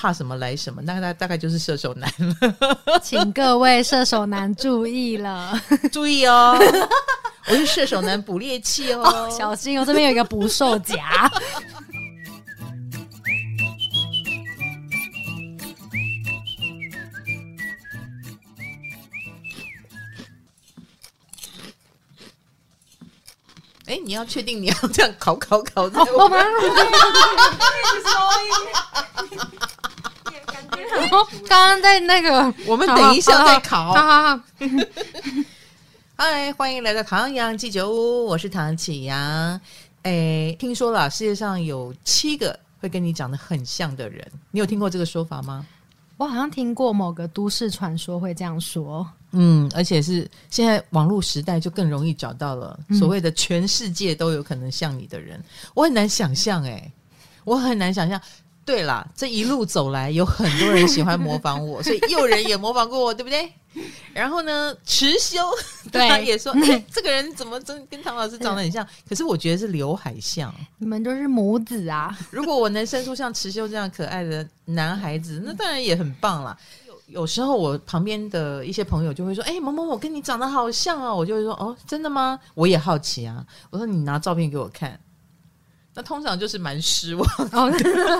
怕什么来什么，那大大概就是射手男。了。请各位射手男注意了，注意哦，我是射手男捕猎器哦，哦，小心哦，这边有一个捕兽夹。哎，你要确定你要这样烤烤烤在我 吗？刚刚在那个，我们等一下再考。好好好。嗨，欢迎来到唐阳鸡酒屋，我是唐启阳。哎，听说了，世界上有七个会跟你长得很像的人，你有听过这个说法吗？我好像听过某个都市传说会这样说。嗯，而且是现在网络时代就更容易找到了所谓的全世界都有可能像你的人，嗯、我很难想象哎、欸，我很难想象。对啦，这一路走来有很多人喜欢模仿我，所以诱人也模仿过我，对不对？然后呢，持修他也说，哎、欸，这个人怎么真跟唐老师长得很像？可是我觉得是刘海像，你们都是母子啊！如果我能生出像持修这样可爱的男孩子，那当然也很棒啦。有时候我旁边的一些朋友就会说：“哎、欸，某某，我跟你长得好像哦。”我就会说：“哦，真的吗？”我也好奇啊。我说：“你拿照片给我看。”那通常就是蛮失望哦，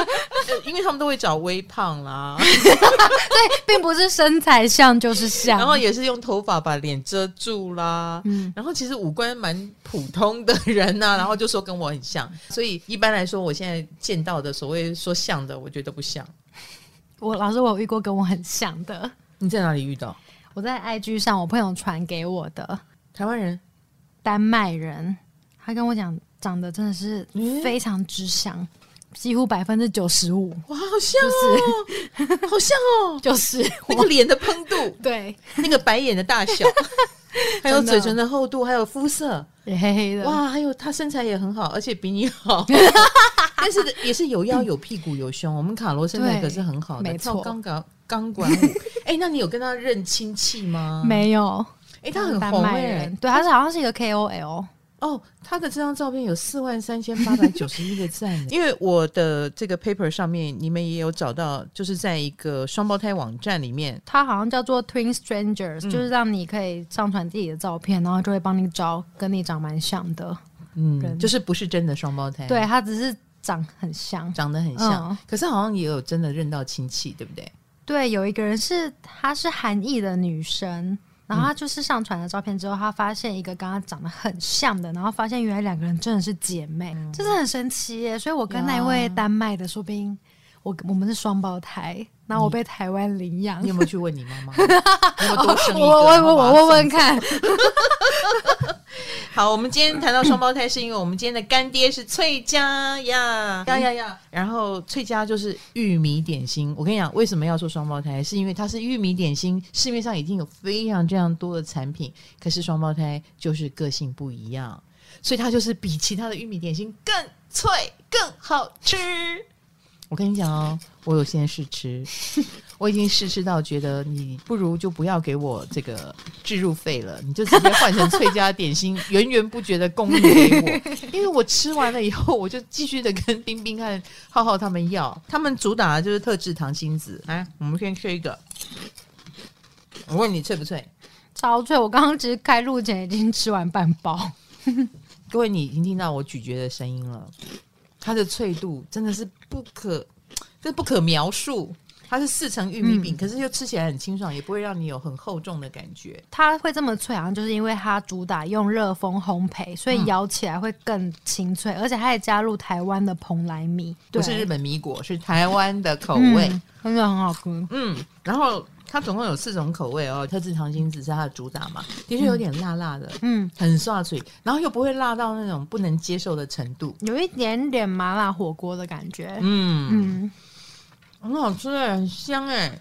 因为他们都会找微胖啦，对，并不是身材像就是像，然后也是用头发把脸遮住啦。嗯，然后其实五官蛮普通的人呐、啊，然后就说跟我很像。所以一般来说，我现在见到的所谓说像的，我觉得不像。我老师，我有遇过跟我很像的。你在哪里遇到？我在 IG 上，我朋友传给我的。台湾人，丹麦人，他跟我讲，长得真的是非常之像，欸、几乎百分之九十五。哇，好像哦，就是、好像哦，就是那个脸的蓬度，对，那个白眼的大小，还有嘴唇的厚度，还有肤色也黑黑的。哇，还有他身材也很好，而且比你好。但是也是有腰有屁股有胸，我们卡罗身材可是很好的，跳钢管钢管舞。哎、欸，那你有跟他认亲戚吗？没有。哎、欸，他很红哎、欸，对，他是好像是一个 KOL。哦，他的这张照片有四万三千八百九十一个赞。因为我的这个 paper 上面，你们也有找到，就是在一个双胞胎网站里面，它好像叫做 Twin Strangers，、嗯、就是让你可以上传自己的照片，然后就会帮你找跟你长蛮像的，嗯，就是不是真的双胞胎，对，他只是。长很像，长得很像，嗯，可是好像也有真的认到亲戚，对不对？对，有一个人是她是韩裔的女生，然后他就是上传了照片之后，他发现一个跟他长得很像的，然后发现原来两个人真的是姐妹，这，嗯，是很神奇耶！所以我跟那位丹麦的说不定我我们是双胞胎，然后我被台湾领养。你有没有去问你妈妈？你有没有多生一个？我我我我问问看。好，我们今天谈到双胞胎，是因为我们今天的干爹是翠家呀呀呀呀！然后翠家就是玉米点心。我跟你讲，为什么要说双胞胎？是因为它是玉米点心，市面上已经有非常非常多的产品，可是双胞胎就是个性不一样，所以它就是比其他的玉米点心更脆、更好吃。我跟你讲哦，我有先试吃，我已经试吃到觉得你不如就不要给我这个置入费了，你就直接换成翠家点心，源源不绝的供应给我。因为我吃完了以后，我就继续的跟冰冰和浩浩他们要，他们主打的就是特制糖心子。来，我们先吃一个，我问你脆不脆？超脆！我刚刚其实开录前已经吃完半包。各位，你已经听到我咀嚼的声音了。它的脆度真的是不可，这不可描述。它是四层玉米饼，嗯，可是又吃起来很清爽，也不会让你有很厚重的感觉。它会这么脆，好像就是因为它主打用热风烘焙，所以咬起来会更清脆，嗯、而且它也加入台湾的蓬莱米，不是日本米果，是台湾的口味，嗯，真的很好吃。嗯，然后。它总共有四种口味哦，特制糖心子是它的主打嘛，的确有点辣辣的，嗯，很刷嘴，然后又不会辣到那种不能接受的程度，有一点点麻辣火锅的感觉，嗯。嗯，很好吃哎，很香哎，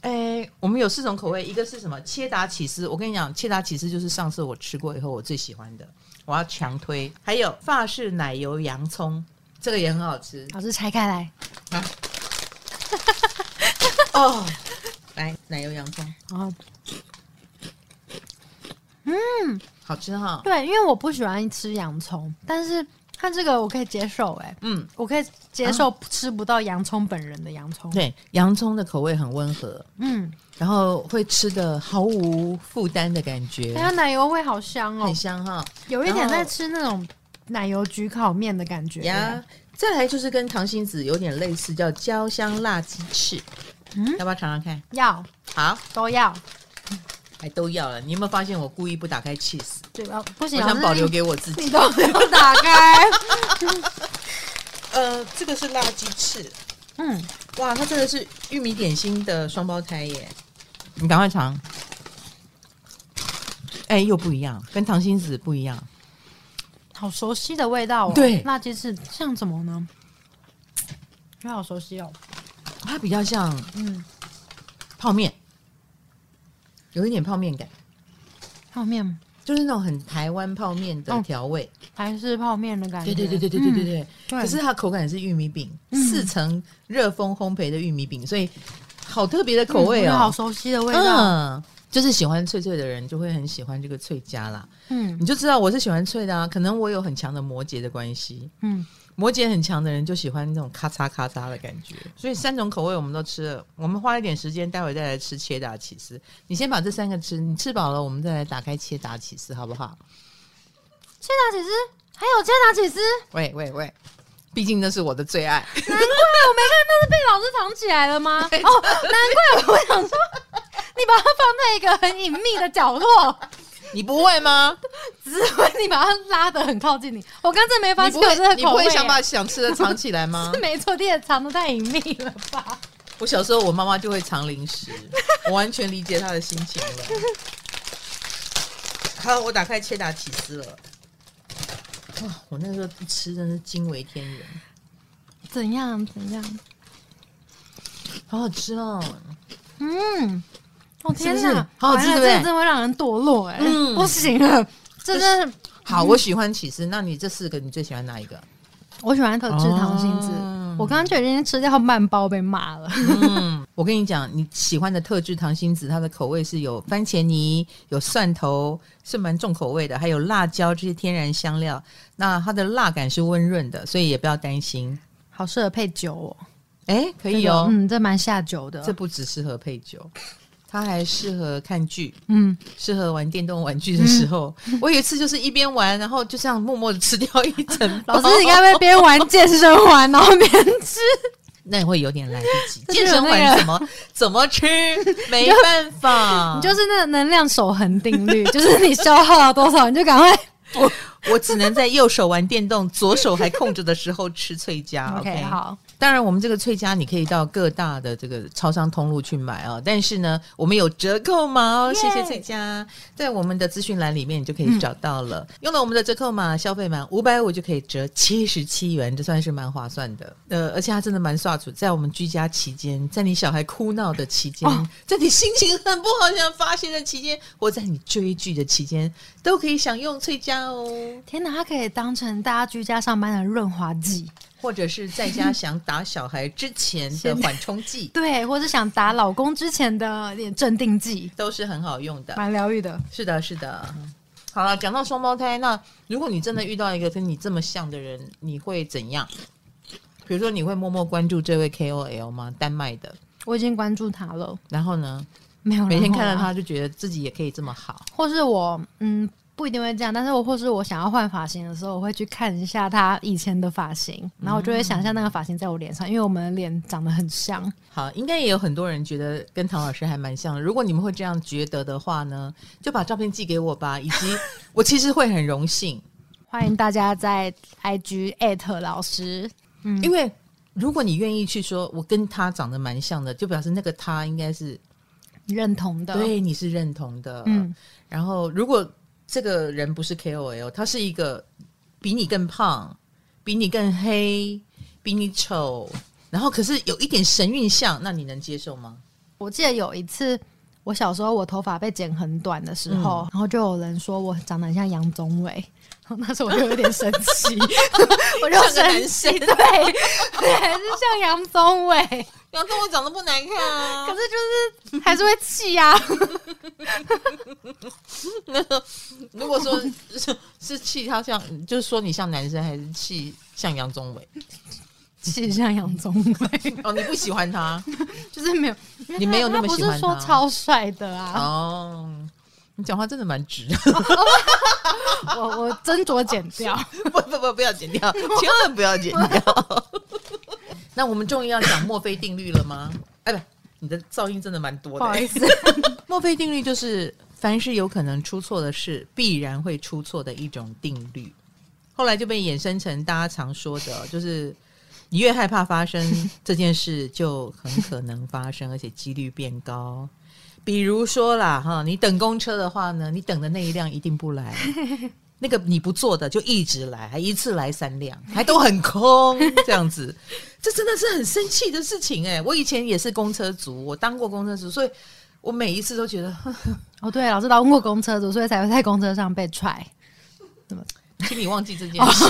哎，我们有四种口味，一个是什么？切达起司，我跟你讲，切达起司就是上次我吃过以后我最喜欢的，我要强推，还有法式奶油洋葱，这个也很好吃，老师拆开来。啊。哦，来奶油洋葱，然后，嗯，好吃哈。对，因为我不喜欢吃洋葱，但是它这个我可以接受、欸，哎，嗯，我可以接受吃不到洋葱本人的洋葱。对，洋葱的口味很温和，嗯，然后会吃的毫无负担的感觉。它奶油味好香哦，很香哈，有一点在吃那种奶油焗烤面的感觉。呀。再来就是跟糖心子有点类似，叫焦香辣鸡翅，嗯，要不要尝尝看？要，好，都要。还都要了，你有没有发现我故意不打开 cheese？对吧？不行，我想保留给我自己。你都 没有打开。呃，这个是辣鸡翅。嗯，哇，它真的是玉米点心的双胞胎耶！你赶快尝。哎，又不一样，跟糖心子不一样。好熟悉的味道哦。对，辣鸡翅像什么呢？它好熟悉哦。它比较像嗯泡面。有一点泡面感，泡面就是那种很台湾泡面的调味，台式泡面的感觉。对对对对对对对对。可是它口感是玉米饼，四层热风烘焙的玉米饼，所以好特别的口味哦，好熟悉的味道。就是喜欢脆脆的人就会很喜欢这个脆家啦。嗯，你就知道我是喜欢脆的啊，可能我有很强的摩羯的关系。嗯。摩羯很强的人就喜欢那种咔嚓咔嚓的感觉，所以三种口味我们都吃了。我们花一点时间，待会再来吃切达起司。你先把这三个吃，你吃饱了，我们再来打开切达起司，好不好？切达起司还有切达起司？喂喂喂，毕竟那是我的最爱。难怪我没看，那是被老师藏起来了吗？哦，难怪我想说，你把它放在一个很隐秘的角落。你不会吗？只是你把它拉得很靠近你。我刚才没发现有这个口味。你不会想把想吃的藏起来吗？是没错，你也藏得太隐秘了吧？我小时候，我妈妈就会藏零食，我完全理解她的心情了。好，我打开切达起司了。哇，我那时候一吃真是惊为天人。怎样？怎样？好好吃哦。嗯。哦天哪，好好吃？这真会让人堕落哎！嗯，不行了，真是 好。我喜欢起司，那你这四个你最喜欢哪一个？我喜欢特制糖心子。我刚刚就已经吃掉半包被骂了。嗯，我跟你讲，你喜欢的特制糖心子，它的口味是有番茄泥、有蒜头，是蛮重口味的，还有辣椒这些天然香料。那它的辣感是温润的，所以也不要担心。好适合配酒哦。哎，可以哦。嗯，这蛮下酒的。这不只适合配酒。它还适合看剧，嗯，适合玩电动玩具的时候。嗯、我有一次就是一边玩，然后就这样默默的吃掉一整包。老师，你该不会边玩健身环然后边吃？那也会有点来不及。健身环怎么怎么吃？没办法，你就是那能量守恒定律，就是你消耗了多少，你就赶快。我我只能在右手玩电动，左手还空着的时候吃脆佳。OK，, okay 好。当然，我们这个翠家你可以到各大的这个超商通路去买啊。但是呢，我们有折扣码哦，谢谢翠家，在我们的资讯栏里面你就可以找到了。嗯、用了我们的折扣码，消费满五百五就可以折七十七元，这算是蛮划算的。呃，而且它真的蛮刷出，在我们居家期间，在你小孩哭闹的期间，哦、在你心情很不好想发泄的期间，或在你追剧的期间，都可以享用翠家哦。天哪，它可以当成大家居家上班的润滑剂。或者是在家想打小孩之前的缓冲剂，对，或者想打老公之前的点镇定剂，都是很好用的，蛮疗愈的。是的，是的。好了，讲到双胞胎，那如果你真的遇到一个跟你这么像的人，你会怎样？比如说，你会默默关注这位 KOL 吗？丹麦的，我已经关注他了。然后呢？没有，每天看到他就觉得自己也可以这么好，或是我，嗯。不一定会这样，但是我或是我想要换发型的时候，我会去看一下他以前的发型，然后我就会想象那个发型在我脸上，因为我们的脸长得很像。好，应该也有很多人觉得跟唐老师还蛮像的。如果你们会这样觉得的话呢，就把照片寄给我吧，以及 我其实会很荣幸。欢迎大家在 IG 艾特老师，嗯，因为如果你愿意去说我跟他长得蛮像的，就表示那个他应该是认同的，对，你是认同的。嗯，然后如果。这个人不是 KOL，他是一个比你更胖、比你更黑、比你丑，然后可是有一点神韵像，那你能接受吗？我记得有一次，我我小时候我头发被剪很短的时候，嗯、然后就有人说我长得很像杨宗纬，那时候我就有点生气，我就生气，对，对，还是像杨宗纬。杨宗纬长得不难看啊，可是就是还是会气啊。那如果说是是气他像，就是说你像男生，还是气像杨宗纬？气像杨宗纬哦，你不喜欢他，就是没有，你没有那么喜欢他。不是说超帅的啊？哦，你讲话真的蛮直的。我我斟酌剪掉，不不不，不要剪掉，千万不要剪掉。那我们终于要讲墨菲定律了吗？哎，不，你的噪音真的蛮多的。不好意思，墨菲定律就是凡是有可能出错的事，必然会出错的一种定律。后来就被衍生成大家常说的，就是你越害怕发生这件事，就很可能发生，而且几率变高。比如说啦，哈，你等公车的话呢，你等的那一辆一定不来。那个你不坐的就一直来，还一次来三辆，还都很空，这样子，这真的是很生气的事情哎！我以前也是公车族，我当过公车族，所以我每一次都觉得，哦，对，老师当过公车族，所以才会在公车上被踹，怎么？请你忘记这件事，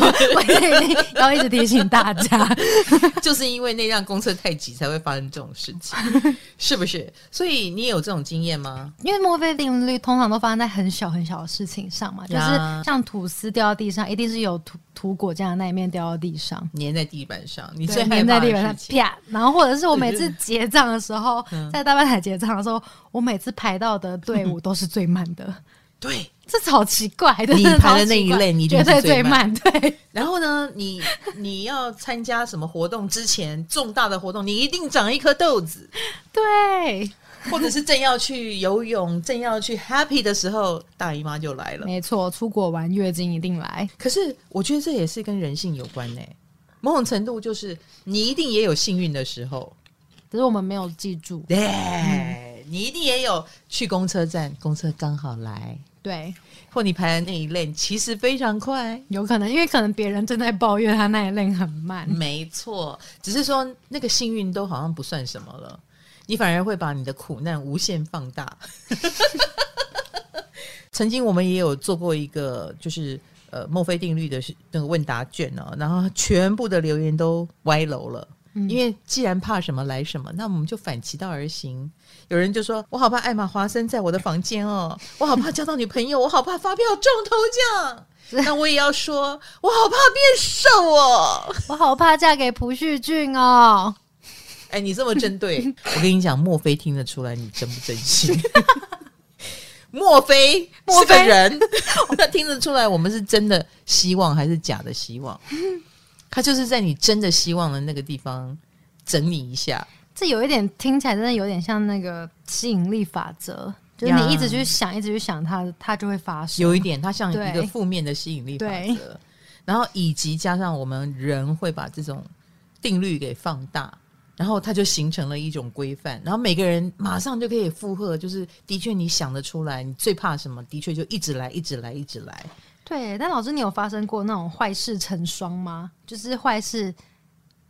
要、哦、一直提醒大家，就是因为那辆公车太挤，才会发生这种事情，是不是？所以你也有这种经验吗？因为墨菲定律通常都发生在很小很小的事情上嘛，就是像吐司掉到地上，一定是有涂涂果酱的那一面掉到地上，粘在地板上，你最粘在地板上啪，然后或者是我每次 结账的时候，在大半台结账的时候，我每次排到的队伍都是最慢的，对。这好奇怪的，你排的那一类，你绝对最慢。对，然后呢，你你要参加什么活动之前，重大的活动，你一定长一颗豆子。对，或者是正要去游泳，正要去 happy 的时候，大姨妈就来了。没错，出国玩月经一定来。可是我觉得这也是跟人性有关呢。某种程度就是你一定也有幸运的时候，只是我们没有记住。对，嗯、你一定也有去公车站，公车刚好来。对，或你排的那一类其实非常快，有可能，因为可能别人正在抱怨他那一类很慢。没错，只是说那个幸运都好像不算什么了，你反而会把你的苦难无限放大。曾经我们也有做过一个，就是呃墨菲定律的那个问答卷哦，然后全部的留言都歪楼了。嗯、因为既然怕什么来什么，那我们就反其道而行。有人就说：“我好怕艾玛华森在我的房间哦，我好怕交到女朋友，我好怕发票中头奖。”那我也要说：“我好怕变瘦哦，我好怕嫁给朴叙俊哦。”哎，你这么针对，我跟你讲，莫非听得出来你真不真心。莫非是个人，他听得出来我们是真的希望还是假的希望。他就是在你真的希望的那个地方整理一下，这有一点听起来真的有点像那个吸引力法则，就是你一直去想，一直去想它，它就会发生。有一点，它像一个负面的吸引力法则，然后以及加上我们人会把这种定律给放大，然后它就形成了一种规范，然后每个人马上就可以附和，就是的确你想得出来，你最怕什么，的确就一直来，一直来，一直来。对，但老师，你有发生过那种坏事成双吗？就是坏事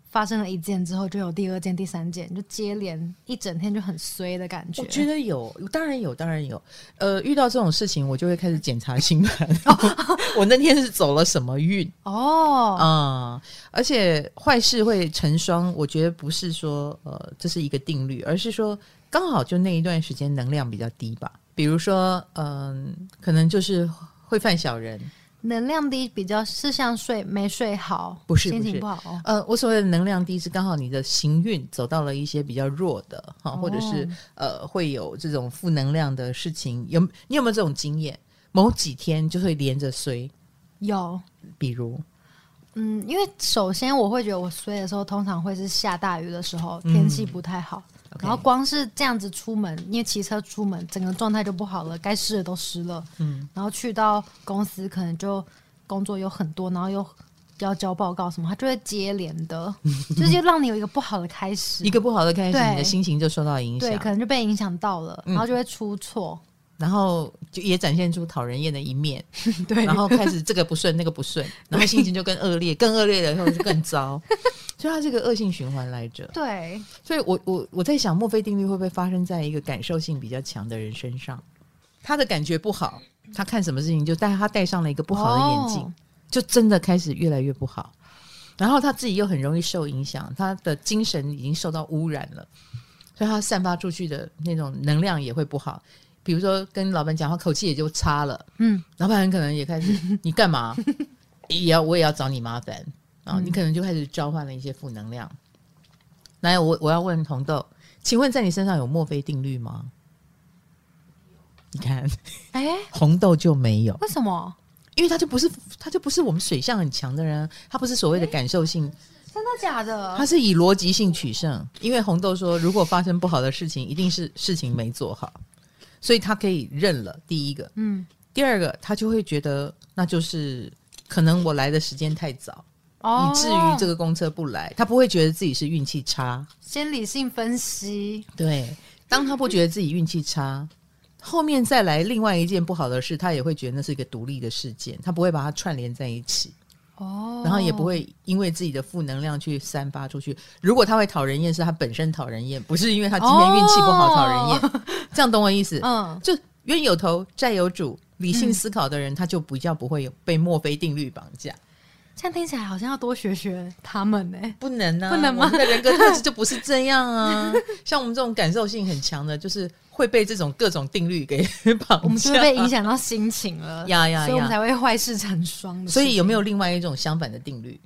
发生了一件之后，就有第二件、第三件，就接连一整天就很衰的感觉。我觉得有，当然有，当然有。呃，遇到这种事情，我就会开始检查星盘。我那天是走了什么运？哦，嗯，而且坏事会成双，我觉得不是说呃这是一个定律，而是说刚好就那一段时间能量比较低吧。比如说，嗯、呃，可能就是。会犯小人，能量低比较是像睡没睡好，不是心情不好。不哦、呃，我所谓的能量低是刚好你的行运走到了一些比较弱的哈，哦、或者是呃会有这种负能量的事情。有你有没有这种经验？某几天就会连着衰。有，比如，嗯，因为首先我会觉得我衰的时候，通常会是下大雨的时候，天气不太好。然后光是这样子出门，因为骑车出门，整个状态就不好了，该湿的都湿了。嗯，然后去到公司，可能就工作有很多，然后又要交报告什么，它就会接连的，就是就让你有一个不好的开始，一个不好的开始，你的心情就受到影响，对，可能就被影响到了，然后就会出错。嗯然后就也展现出讨人厌的一面，对，然后开始这个不顺那个不顺，然后心情就更恶劣，更恶劣的时候就更糟。所以它是个恶性循环来着。对，所以我我我在想，墨菲定律会不会发生在一个感受性比较强的人身上？他的感觉不好，他看什么事情就戴他戴上了一个不好的眼镜，哦、就真的开始越来越不好。然后他自己又很容易受影响，他的精神已经受到污染了，所以他散发出去的那种能量也会不好。比如说跟老板讲话口气也就差了，嗯，老板很可能也开始你干嘛 也要我也要找你麻烦啊，你可能就开始召唤了一些负能量。来，我我要问红豆，请问在你身上有墨菲定律吗？你看，哎、欸，红豆就没有，为什么？因为他就不是他就不是我们水象很强的人，他不是所谓的感受性，欸、真的假的？他是以逻辑性取胜。因为红豆说，如果发生不好的事情，一定是事情没做好。所以他可以认了，第一个，嗯，第二个，他就会觉得那就是可能我来的时间太早，哦，以至于这个公车不来，他不会觉得自己是运气差。先理性分析，对，当他不觉得自己运气差，后面再来另外一件不好的事，他也会觉得那是一个独立的事件，他不会把它串联在一起。哦，然后也不会因为自己的负能量去散发出去。如果他会讨人厌，是他本身讨人厌，不是因为他今天运气不好讨人厌。哦、这样懂我意思？嗯，就冤有头债有主，理性思考的人，嗯、他就比较不会有被墨菲定律绑架。这样听起来好像要多学学他们呢、欸？不能啊，不能吗？我们的人格特质就不是这样啊。像我们这种感受性很强的，就是。会被这种各种定律给绑架，我们就会被影响到心情了，呀呀，所以我们才会坏事成双。所以有没有另外一种相反的定律？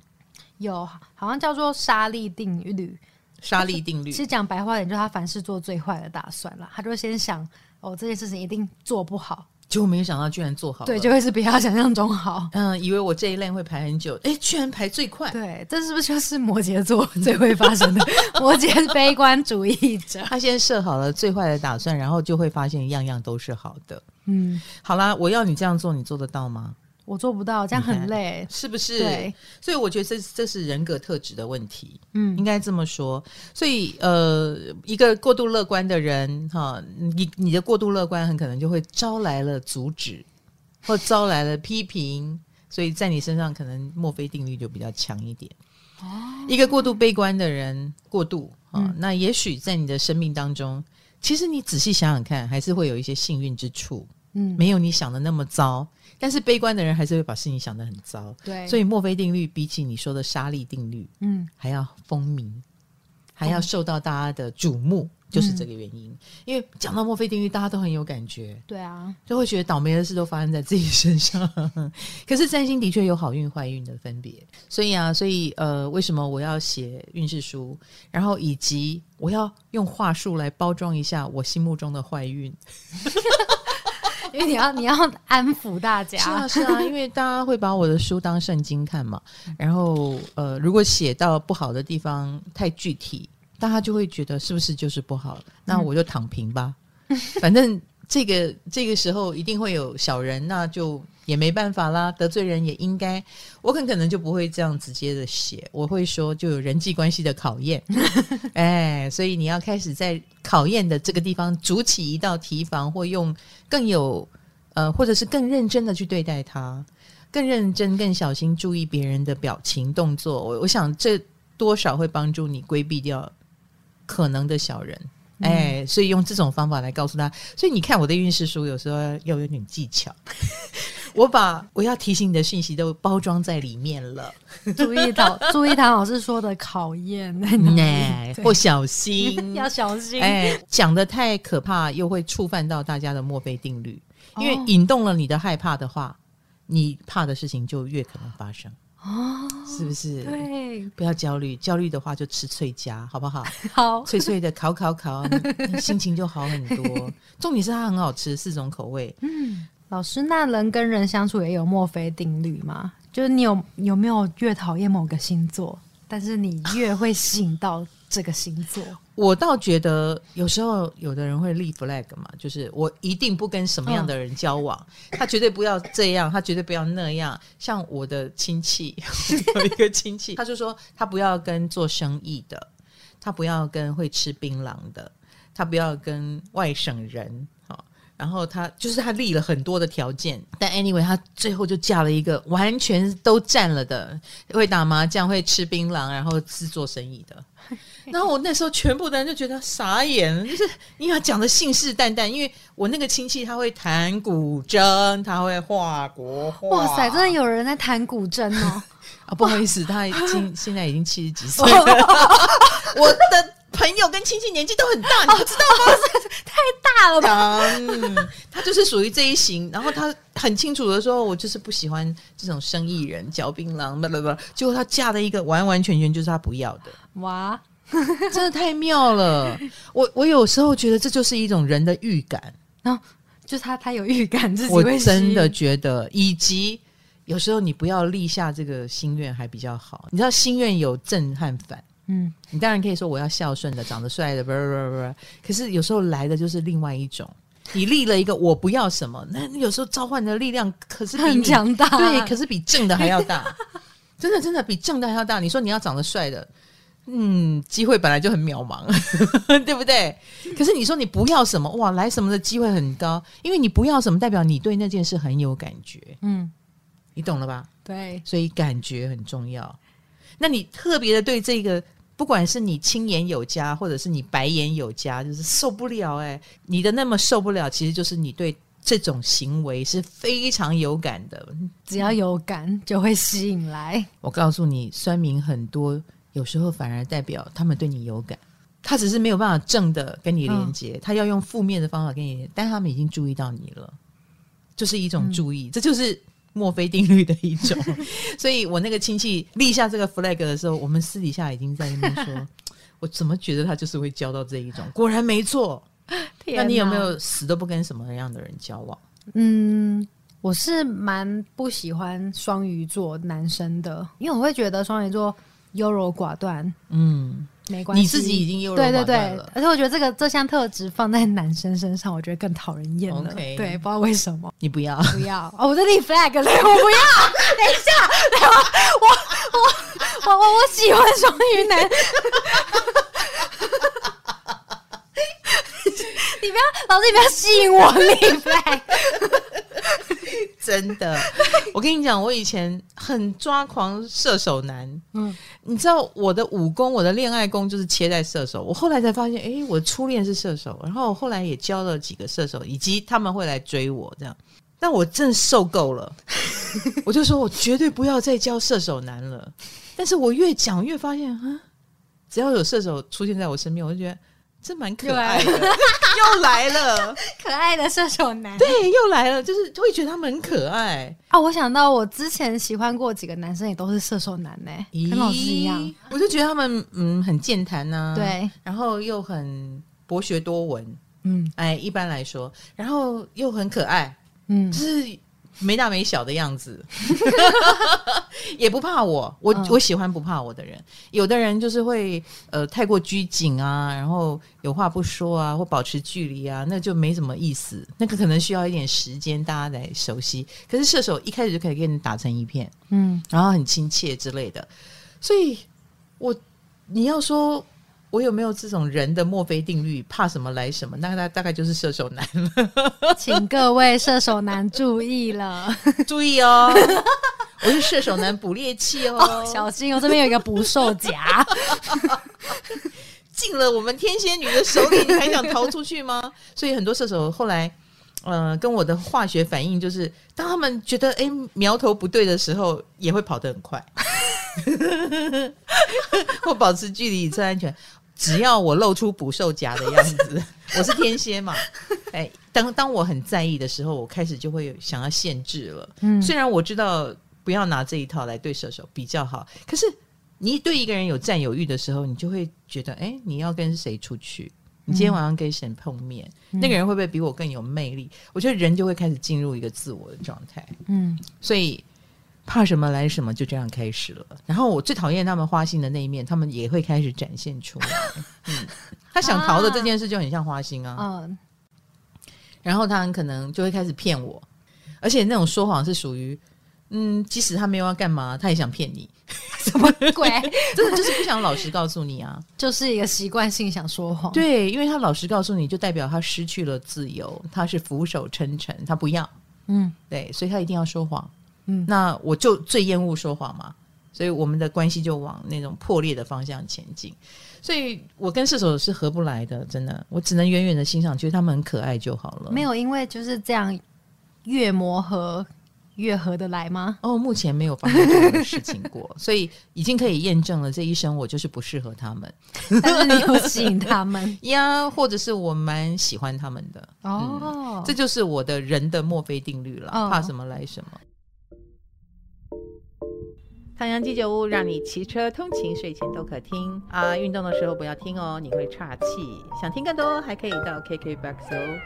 有，好像叫做沙利定律。沙利定律，其实讲白话点，就是他凡事做最坏的打算了。他就会先想，哦，这件事情一定做不好。结果没有想到，居然做好。对，就会是比他想象中好。嗯，以为我这一类会排很久，哎，居然排最快。对，这是不是就是摩羯座 最会发生的？摩羯是悲观主义者，他先设好了最坏的打算，然后就会发现样样都是好的。嗯，好啦，我要你这样做，你做得到吗？我做不到，这样很累，是不是？对，所以我觉得这这是人格特质的问题，嗯，应该这么说。所以呃，一个过度乐观的人，哈，你你的过度乐观很可能就会招来了阻止，或招来了批评，所以在你身上可能墨菲定律就比较强一点。哦，一个过度悲观的人，过度啊，嗯，那也许在你的生命当中，其实你仔细想想看，还是会有一些幸运之处，嗯，没有你想的那么糟。但是悲观的人还是会把事情想得很糟，对，所以墨菲定律比起你说的沙利定律，嗯，还要风靡，还要受到大家的瞩目，嗯、就是这个原因。因为讲到墨菲定律，大家都很有感觉，对啊，就会觉得倒霉的事都发生在自己身上。可是占星的确有好运坏运的分别，所以啊，所以呃，为什么我要写运势书，然后以及我要用话术来包装一下我心目中的坏运。因为你要你要安抚大家，是啊是啊，因为大家会把我的书当圣经看嘛，然后呃，如果写到不好的地方太具体，大家就会觉得是不是就是不好？那我就躺平吧，嗯、反正这个这个时候一定会有小人，那就也没办法啦，得罪人也应该。我很可能就不会这样直接的写，我会说就有人际关系的考验，哎，所以你要开始在考验的这个地方筑起一道堤防，或用。更有呃，或者是更认真的去对待他，更认真、更小心注意别人的表情动作。我我想这多少会帮助你规避掉可能的小人。嗯、哎，所以用这种方法来告诉他。所以你看我的运势书，有时候要有点技巧。我把我要提醒你的讯息都包装在里面了。注意到，注意唐老师说的考验，哎，或小心，要小心。哎，讲的太可怕，又会触犯到大家的墨菲定律。因为引动了你的害怕的话，你怕的事情就越可能发生。哦，是不是？对，不要焦虑，焦虑的话就吃脆夹，好不好？好，脆脆的烤烤烤，心情就好很多。重点是它很好吃，四种口味。嗯。老师，那人跟人相处也有墨菲定律吗？就是你有有没有越讨厌某个星座，但是你越会吸引到这个星座？我倒觉得有时候有的人会立 flag 嘛，就是我一定不跟什么样的人交往，嗯、他绝对不要这样，他绝对不要那样。像我的亲戚 有一个亲戚，他就说他不要跟做生意的，他不要跟会吃槟榔的，他不要跟外省人。然后他就是他立了很多的条件，但 anyway 他最后就嫁了一个完全都占了的，会打麻将、会吃槟榔，然后是做生意的。然后我那时候全部的人就觉得傻眼，就是因为他讲的信誓旦旦，因为我那个亲戚他会弹古筝，他会画国画。哇塞，真的有人在弹古筝哦！啊，不好意思，他已经 现在已经七十几岁了。我的。朋友跟亲戚年纪都很大，你不知道吗？太大了吧？嗯，他就是属于这一型。然后他很清楚的说：“我就是不喜欢这种生意人，嚼槟榔，不不不。”结果他嫁了一个完完全全就是他不要的。哇，真的太妙了！我我有时候觉得这就是一种人的预感，然后就是他他有预感自己，我真的觉得，以及有时候你不要立下这个心愿还比较好。你知道心愿有正和反。嗯，你当然可以说我要孝顺的，长得帅的，不不不不。可是有时候来的就是另外一种，你立了一个我不要什么，那你有时候召唤的力量可是很强大，对，可是比正的还要大，真的真的比正的还要大。你说你要长得帅的，嗯，机会本来就很渺茫，对不对？可是你说你不要什么，哇，来什么的机会很高，因为你不要什么，代表你对那件事很有感觉，嗯，你懂了吧？对，所以感觉很重要。那你特别的对这个。不管是你青眼有加，或者是你白眼有加，就是受不了哎、欸！你的那么受不了，其实就是你对这种行为是非常有感的。只要有感，就会吸引来。我告诉你，酸民很多，有时候反而代表他们对你有感，他只是没有办法正的跟你连接，嗯、他要用负面的方法跟你，但他们已经注意到你了，就是一种注意，嗯、这就是。墨菲定律的一种，所以我那个亲戚立下这个 flag 的时候，我们私底下已经在那边说，我怎么觉得他就是会交到这一种？果然没错。那你有没有死都不跟什么样的人交往？嗯，我是蛮不喜欢双鱼座男生的，因为我会觉得双鱼座优柔寡断。嗯。没关系，你自己已经优柔寡断了。对对对，而且我觉得这个这项特质放在男生身上，我觉得更讨人厌了。Okay. 对，不知道为什么。你不要，不要哦！我在立 flag 了，我不要。等一下，等我我我我我喜欢双鱼男。你不要，老师，你不要吸引我立 flag。真的，我跟你讲，我以前很抓狂射手男。嗯，你知道我的武功，我的恋爱功就是切在射手。我后来才发现，哎，我初恋是射手，然后我后来也交了几个射手，以及他们会来追我这样。但我真受够了，我就说我绝对不要再交射手男了。但是我越讲越发现，啊，只要有射手出现在我身边，我就觉得。这蛮可爱的，又来了，可爱的射手男。对，又来了，就是会觉得他们很可爱。啊！我想到我之前喜欢过几个男生，也都是射手男呢，跟老师一样。我就觉得他们嗯很健谈呐，对，然后又很博学多闻，嗯，哎，一般来说，然后又很可爱，嗯，就是。没大没小的样子，也不怕我。我、嗯、我喜欢不怕我的人。有的人就是会呃太过拘谨啊，然后有话不说啊，或保持距离啊，那就没什么意思。那个可能需要一点时间，大家来熟悉。可是射手一开始就可以跟你打成一片，嗯，然后很亲切之类的。所以我你要说。我有没有这种人的墨菲定律？怕什么来什么？那大大概就是射手男了。请各位射手男注意了，注意哦！我是射手男捕猎器哦，哦，小心哦！这边有一个捕兽夹，进了我们天蝎女的手里，你还想逃出去吗？所以很多射手后来，呃，跟我的化学反应就是，当他们觉得哎苗头不对的时候，也会跑得很快，或保持距离以策安全。只要我露出捕兽夹的样子，我是天蝎嘛？哎，当当我很在意的时候，我开始就会想要限制了。嗯，虽然我知道不要拿这一套来对射手比较好，可是你对一个人有占有欲的时候，你就会觉得，哎，你要跟谁出去？你今天晚上跟谁碰面？嗯，那个人会不会比我更有魅力？我觉得人就会开始进入一个自我的状态。嗯，所以。怕什么来什么，就这样开始了。然后我最讨厌他们花心的那一面，他们也会开始展现出来。嗯，他想逃的这件事就很像花心啊。嗯，然后他很可能就会开始骗我，而且那种说谎是属于，嗯，即使他没有要干嘛，他也想骗你。什么鬼？真的就是不想老实告诉你啊，就是一个习惯性想说谎。对，因为他老实告诉你就代表他失去了自由，他是俯首称臣，他不要。嗯，对，所以他一定要说谎。嗯，那我就最厌恶说谎嘛，所以我们的关系就往那种破裂的方向前进。所以我跟射手是合不来的，真的，我只能远远的欣赏，觉得他们很可爱就好了。没有，因为就是这样，越磨合越合得来吗？哦，目前没有发生这样的事情过，所以已经可以验证了，这一生我就是不适合他们。但是你有吸引他们 呀，或者是我蛮喜欢他们的哦、嗯，这就是我的人的墨菲定律了，哦、怕什么来什么。唐阳鸡酒屋让你骑车通勤、睡前都可听啊！运动的时候不要听哦，你会岔气。想听更多，还可以到 KKBOX 哦。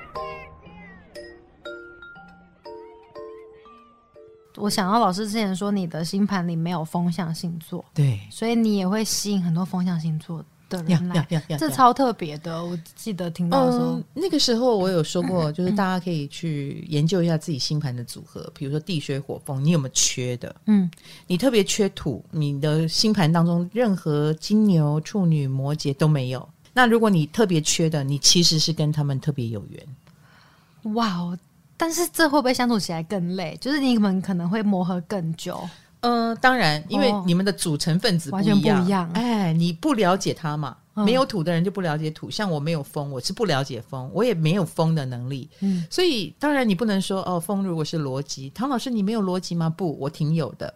我想到老师之前说，你的星盘里没有风象星座，对，所以你也会吸引很多风象星座的人来，这超特别的。我记得听到的时候，嗯，那个时候我有说过，就是大家可以去研究一下自己星盘的组合，比如说地水火风，你有没有缺的？嗯，你特别缺土，你的星盘当中任何金牛、处女、摩羯都没有。那如果你特别缺的，你其实是跟他们特别有缘。哇哦！但是这会不会相处起来更累？就是你们可能会磨合更久。嗯、呃，当然，因为你们的组成分子不一样，完全不一样。哎，你不了解它嘛？嗯、没有土的人就不了解土。像我没有风，我是不了解风，我也没有风的能力。嗯，所以当然你不能说哦，风如果是逻辑，唐老师你没有逻辑吗？不，我挺有的。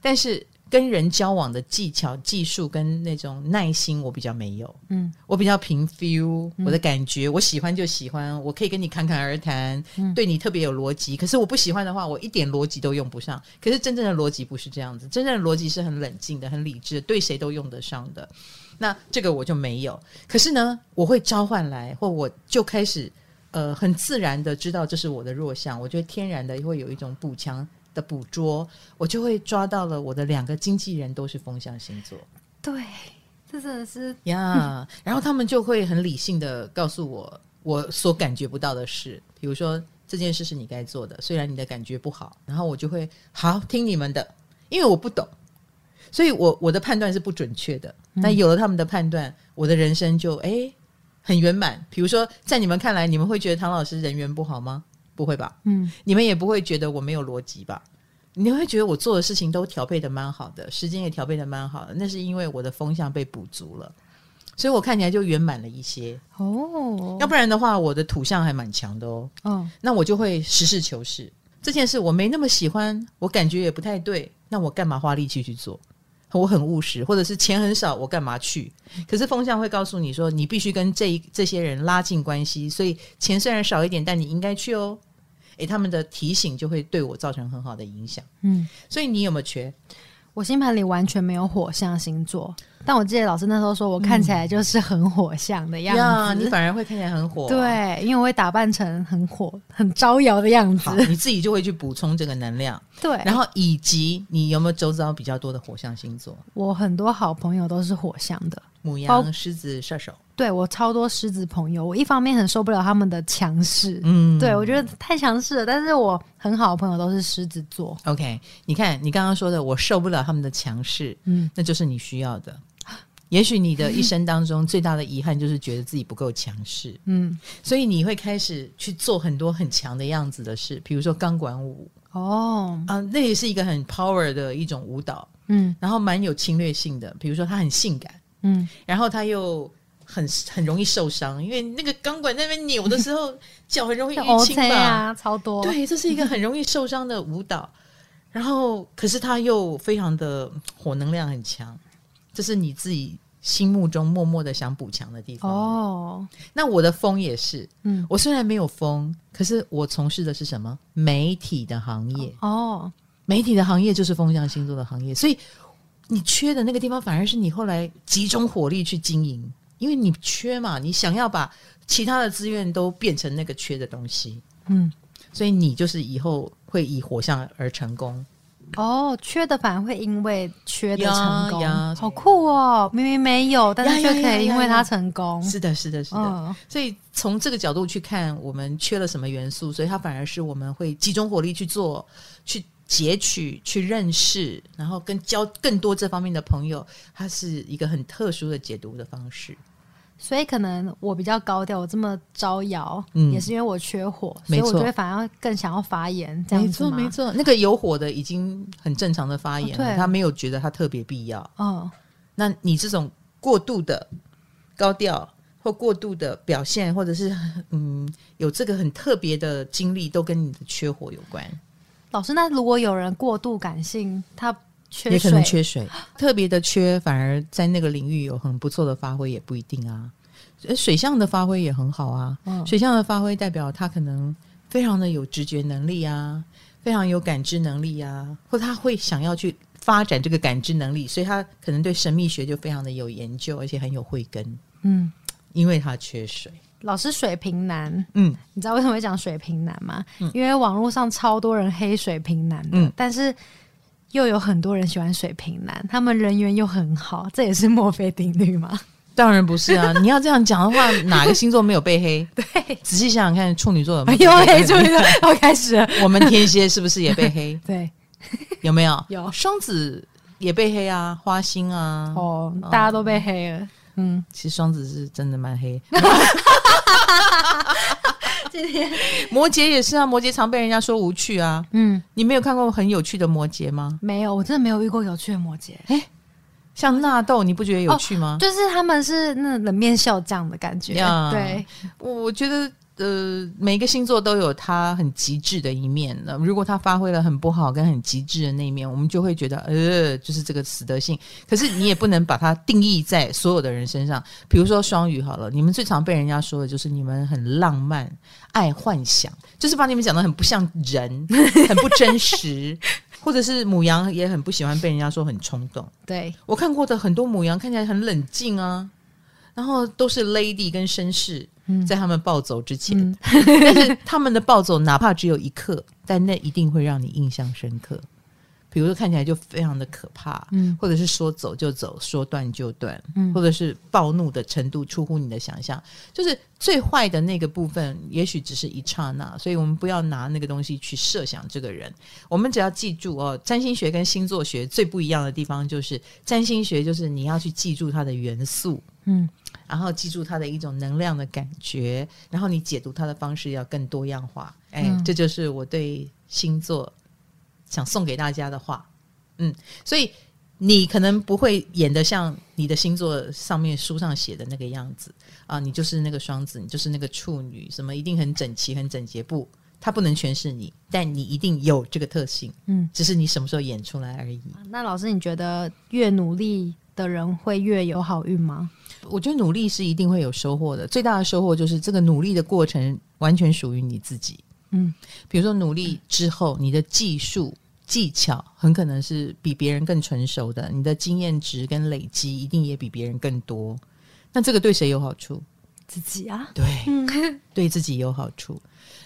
但是。跟人交往的技巧、技术跟那种耐心，我比较没有。嗯，我比较凭 feel，我的感觉、嗯，我喜欢就喜欢，我可以跟你侃侃而谈，嗯、对你特别有逻辑。可是我不喜欢的话，我一点逻辑都用不上。可是真正的逻辑不是这样子，真正的逻辑是很冷静的、很理智的，对谁都用得上的。那这个我就没有。可是呢，我会召唤来，或我就开始呃很自然的知道这是我的弱项，我觉得天然的会有一种补强。的捕捉，我就会抓到了。我的两个经纪人都是风象星座，对，这真的是呀。Yeah, 然后他们就会很理性的告诉我，我所感觉不到的事。比如说这件事是你该做的，虽然你的感觉不好，然后我就会好听你们的，因为我不懂，所以我我的判断是不准确的。那有了他们的判断，我的人生就诶很圆满。比如说在你们看来，你们会觉得唐老师人缘不好吗？不会吧？嗯，你们也不会觉得我没有逻辑吧？你会觉得我做的事情都调配的蛮好的，时间也调配的蛮好的。那是因为我的风向被补足了，所以我看起来就圆满了一些哦。要不然的话，我的土象还蛮强的哦。嗯，那我就会实事求是。这件事我没那么喜欢，我感觉也不太对，那我干嘛花力气去做？我很务实，或者是钱很少，我干嘛去？可是风向会告诉你说，你必须跟这这些人拉近关系，所以钱虽然少一点，但你应该去哦。诶，他们的提醒就会对我造成很好的影响。嗯，所以你有没有缺？我星盘里完全没有火象星座，但我记得老师那时候说我看起来就是很火象的样子。嗯、你反而会看起来很火、啊，对，因为我会打扮成很火、很招摇的样子。好，你自己就会去补充这个能量。对，然后以及你有没有周遭比较多的火象星座？我很多好朋友都是火象的，母羊、狮子、射手。对，我超多狮子朋友，我一方面很受不了他们的强势，嗯，对，我觉得太强势了。但是我很好的朋友都是狮子座。OK，你看你刚刚说的，我受不了他们的强势，嗯，那就是你需要的。也许你的一生当中最大的遗憾就是觉得自己不够强势，嗯，所以你会开始去做很多很强的样子的事，比如说钢管舞，哦，啊，那也是一个很 power 的一种舞蹈，嗯，然后蛮有侵略性的，比如说它很性感，嗯，然后它又。很很容易受伤，因为那个钢管在那边扭的时候，脚很容易淤青吧？啊，超多。对，这是一个很容易受伤的舞蹈。然后，可是它又非常的火能量很强，这是你自己心目中默默的想补强的地方。哦，那我的风也是，嗯，我虽然没有风，可是我从事的是什么？媒体的行业。哦，媒体的行业就是风象星座的行业，所以你缺的那个地方，反而是你后来集中火力去经营。因为你缺嘛，你想要把其他的资源都变成那个缺的东西，嗯，所以你就是以后会以火象而成功。哦，缺的反而会因为缺的成功，好酷哦！明明没有，但是却可以因为它成功。是的，是的，是的。哦，所以从这个角度去看，我们缺了什么元素，所以它反而是我们会集中火力去做，去。截取、去认识，然后跟交更多这方面的朋友，它是一个很特殊的解读的方式。所以可能我比较高调，我这么招摇，嗯，也是因为我缺火，所以我就会反而更想要发言。这样子吗？没错，没错。那个有火的已经很正常的发言了，哦、他没有觉得他特别必要。哦，那你这种过度的高调或过度的表现，或者是嗯有这个很特别的经历，都跟你的缺火有关。老师，那如果有人过度感性，他缺也可能缺水，特别的缺，反而在那个领域有很不错的发挥，也不一定啊。水象的发挥也很好啊，嗯、水象的发挥代表他可能非常的有直觉能力啊，非常有感知能力啊，或他会想要去发展这个感知能力，所以他可能对神秘学就非常的有研究，而且很有慧根。嗯，因为他缺水。老师水瓶男，嗯，你知道为什么会讲水瓶男吗？嗯、因为网络上超多人黑水瓶男的，嗯、但是又有很多人喜欢水瓶男，他们人缘又很好，这也是墨菲定律吗？当然不是啊！你要这样讲的话，哪个星座没有被黑？对，仔细想想看，处女座有没有被黑？处女座要 开始了，我们天蝎是不是也被黑？对，有没有？有。双子也被黑啊，花心啊，哦，大家都被黑了。嗯，其实双子是真的蛮黑。今天摩羯也是啊，摩羯常被人家说无趣啊。嗯，你没有看过很有趣的摩羯吗？没有，我真的没有遇过有趣的摩羯。哎，像纳豆，你不觉得有趣吗？哦，就是他们是那冷面笑匠的感觉。对，我觉得。呃，每个星座都有它很极致的一面的。如果它发挥了很不好跟很极致的那一面，我们就会觉得，呃，就是这个死德性。可是你也不能把它定义在所有的人身上。比如说双鱼好了，你们最常被人家说的就是你们很浪漫、爱幻想，就是把你们讲的很不像人、很不真实。或者是母羊也很不喜欢被人家说很冲动。对，我看过的很多母羊看起来很冷静啊，然后都是 lady 跟绅士。在他们暴走之前，嗯、但是他们的暴走哪怕只有一刻，但那一定会让你印象深刻。比如说看起来就非常的可怕，嗯，或者是说走就走，说断就断，嗯，或者是暴怒的程度出乎你的想象，就是最坏的那个部分，也许只是一刹那。所以我们不要拿那个东西去设想这个人，我们只要记住哦，占星学跟星座学最不一样的地方就是，占星学就是你要去记住它的元素，嗯。然后记住它的一种能量的感觉，然后你解读它的方式要更多样化。哎，嗯、这就是我对星座想送给大家的话。嗯，所以你可能不会演得像你的星座上面书上写的那个样子啊，你就是那个双子，你就是那个处女，什么一定很整齐、很整洁。不，它不能诠释你，但你一定有这个特性。嗯，只是你什么时候演出来而已。那老师，你觉得越努力的人会越有好运吗？我觉得努力是一定会有收获的，最大的收获就是这个努力的过程完全属于你自己。嗯，比如说努力之后，你的技术技巧很可能是比别人更成熟的，你的经验值跟累积一定也比别人更多。那这个对谁有好处？自己啊，对，对自己有好处。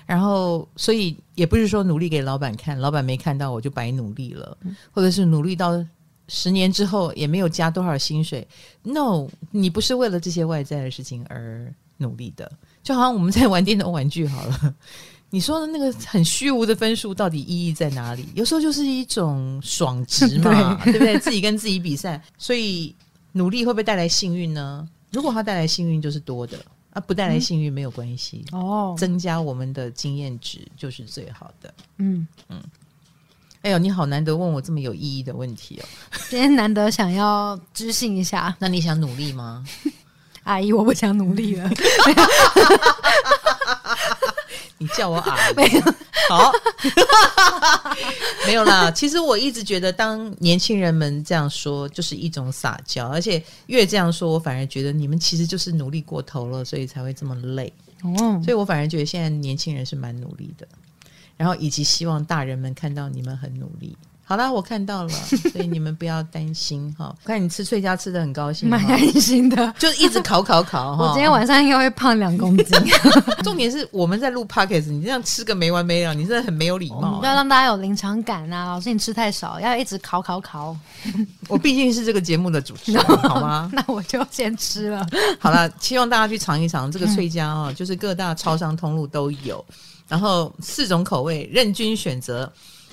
然后，所以也不是说努力给老板看，老板没看到我就白努力了，或者是努力到。十年之后也没有加多少薪水，No，你不是为了这些外在的事情而努力的，就好像我们在玩电动玩具好了，你说的那个很虚无的分数到底意义在哪里？有时候就是一种爽值嘛，对，对不对？自己跟自己比赛，所以努力会不会带来幸运呢？如果它带来幸运就是多的，啊，不带来幸运没有关系哦，增加我们的经验值就是最好的，嗯嗯。哎呦，你好难得问我这么有意义的问题哦！今天难得想要知性一下，那你想努力吗？阿姨，我不想努力了。你叫我阿姨，没有好，没有啦。其实我一直觉得，当年轻人们这样说，就是一种撒娇，而且越这样说，我反而觉得你们其实就是努力过头了，所以才会这么累。哦，所以我反而觉得现在年轻人是蛮努力的。然后以及希望大人们看到你们很努力。好啦，我看到了，所以你们不要担心哈。我看你吃脆家吃的很高兴，蛮开心的，就一直烤烤烤哈。我今天晚上应该会胖两公斤。重点是我们在录 podcast，你这样吃个没完没了，你真的很没有礼貌。要让大家有临场感啊！老师，你吃太少，要一直烤烤烤。我毕竟是这个节目的主持人，好吗？那我就先吃了。好了，希望大家去尝一尝这个脆家哦，就是各大超商通路都有。然后四种口味任君选择，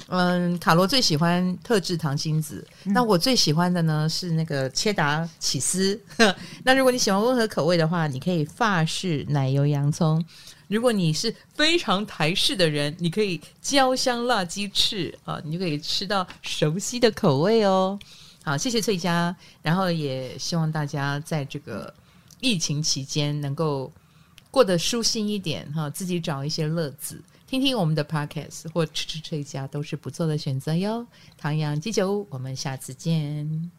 嗯，卡罗最喜欢特制糖心子，嗯、那我最喜欢的呢是那个切达起司。那如果你喜欢温和口味的话，你可以法式奶油洋葱；如果你是非常台式的人，你可以焦香辣鸡翅啊，你就可以吃到熟悉的口味哦。好，谢谢翠佳，然后也希望大家在这个疫情期间能够过得舒心一点哈，自己找一些乐子。听听我们的 podcast 或吃吃这一家都是不错的选择哟。唐阳鸡酒，我们下次见。